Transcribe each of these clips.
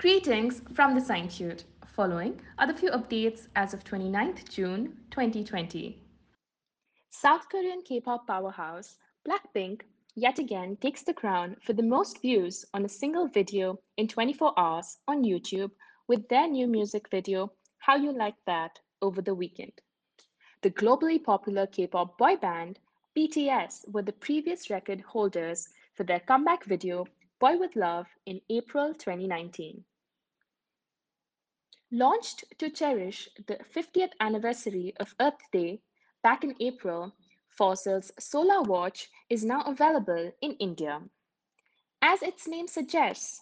Greetings from the Scientuit. Following are the few updates as of 29th June 2020. South Korean K-pop powerhouse Blackpink yet again takes the crown for the most views on a single video in 24 hours on YouTube with their new music video How You Like That over the weekend. The globally popular K-pop boy band BTS were the previous record holders for their comeback video Boy with Luv in April 2019. Launched to cherish the 50th anniversary of Earth Day back in April, Fossil's Solar Watch is now available in India. As its name suggests,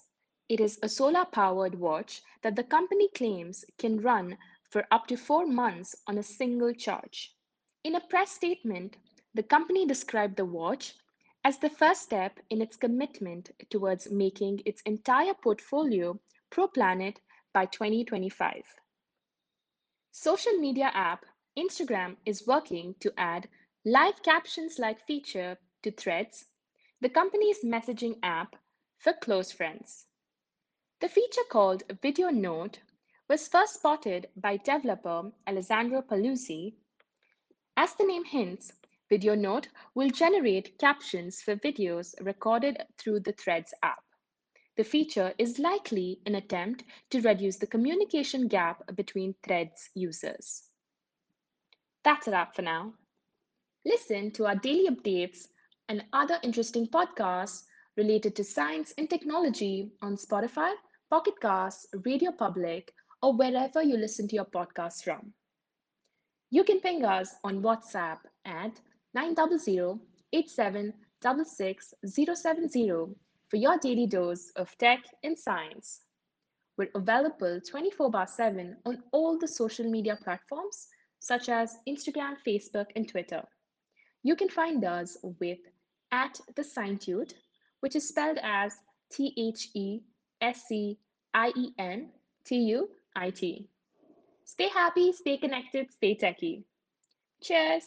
it is a solar powered watch that the company claims can run for up to four months on a single charge. In a press statement, the company described the watch as the first step in its commitment towards making its entire portfolio pro planet by 2025. Social media app Instagram is working to add live captions like feature to Threads, the company's messaging app for close friends. The feature called Video Note was first spotted by developer Alessandro Paluzzi. As the name hints, Video Note will generate captions for videos recorded through the Threads app. The feature is likely an attempt to reduce the communication gap between Threads users. That's a wrap for now. Listen to our daily updates and other interesting podcasts related to science and technology on Spotify, Pocket Casts, Radio Public, or wherever you listen to your podcasts from. You can ping us on WhatsApp at 900 070 for your daily dose of tech and science. We're available 24 by 7 on all the social media platforms such as Instagram, Facebook, and Twitter. You can find us with at the Scientuit, which is spelled as T H E S C I E N T U I T. Stay happy, stay connected, stay techy. Cheers!